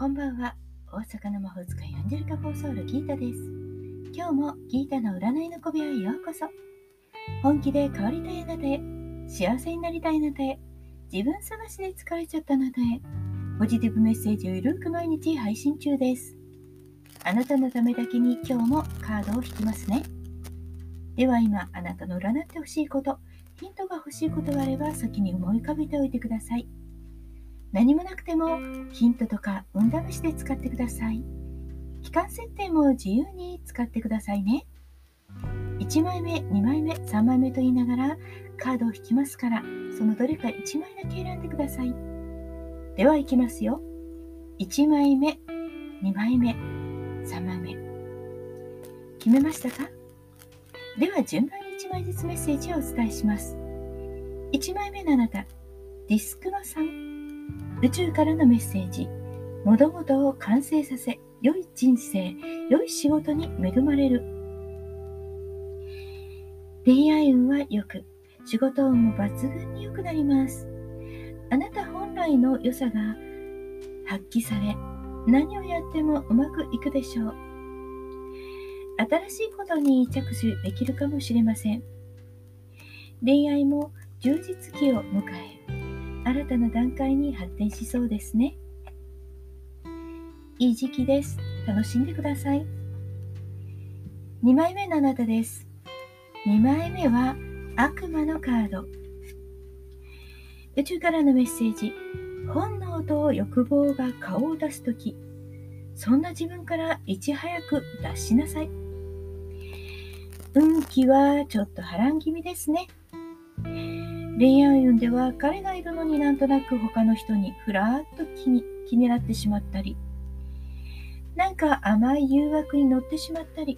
こんばんは大阪の魔法使いアンジェルカ・フォーソウルギータです。今日もギータの占いの小部屋へようこそ。本気で変わりたいあなたへ、幸せになりたいあなたへ、自分探しで疲れちゃったあなたへ、ポジティブメッセージをゆるく毎日配信中です。あなたのためだけに今日もカードを引きますね。では今、あなたの占ってほしいこと、ヒントが欲しいことがあれば先に思い浮かべておいてください。何もなくてもヒントとか運試しで使ってください。期間設定も自由に使ってくださいね。1枚目、2枚目、3枚目と言いながらカードを引きますから、そのどれか1枚だけ選んでください。では行きますよ。1枚目、2枚目、3枚目。決めましたか？では順番に1枚ずつメッセージをお伝えします。1枚目のあなた、ディスクのさん。宇宙からのメッセージ。物事を完成させ良い人生良い仕事に恵まれる。恋愛運は良く仕事運も抜群に良くなります。あなた本来の良さが発揮され何をやってもうまくいくでしょう。新しいことに着手できるかもしれません。恋愛も充実期を迎え新たな段階に発展しそうですね。いい時期です。楽しんでください。2枚目のあなたです。2枚目は悪魔のカード。宇宙からのメッセージ。本能と欲望が顔を出すとき、そんな自分からいち早く脱しなさい。運気はちょっと波乱気味ですね。恋愛運では彼がいるのになんとなく他の人にふらっと気に気になってしまったり、なんか甘い誘惑に乗ってしまったり、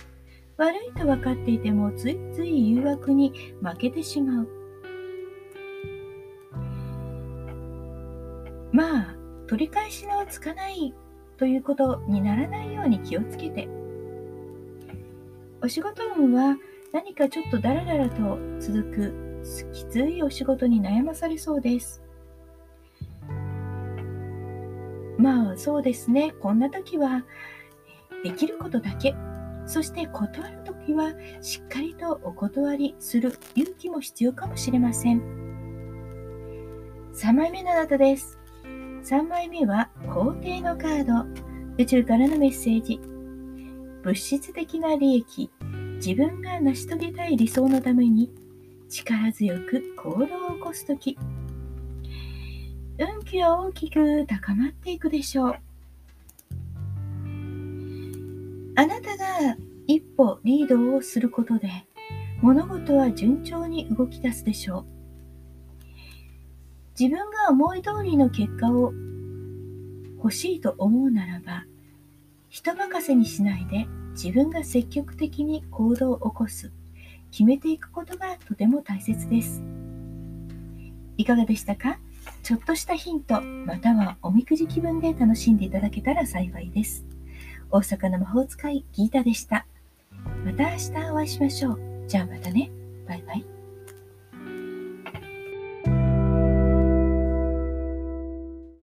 悪いと分かっていてもついつい誘惑に負けてしまう。まあ、取り返しのつかないということにならないように気をつけて。お仕事運は何かちょっとダラダラと続くきついお仕事に悩まされそうです。まあそうですね、こんな時はできることだけ、そして断る時はしっかりとお断りする勇気も必要かもしれません。3枚目のあなたです。3枚目は皇帝のカード、宇宙からのメッセージ。物質的な利益、自分が成し遂げたい理想のために力強く行動を起こすとき、運気は大きく高まっていくでしょう。あなたが一歩リードをすることで、物事は順調に動き出すでしょう。自分が思い通りの結果を欲しいと思うならば、人任せにしないで自分が積極的に行動を起こす。決めていくことがとても大切です。いかがでしたか？ちょっとしたヒント、またはおみくじ気分で楽しんでいただけたら幸いです。大阪の魔法使いギータでした。また明日お会いしましょう。じゃあまたね。バイバイ。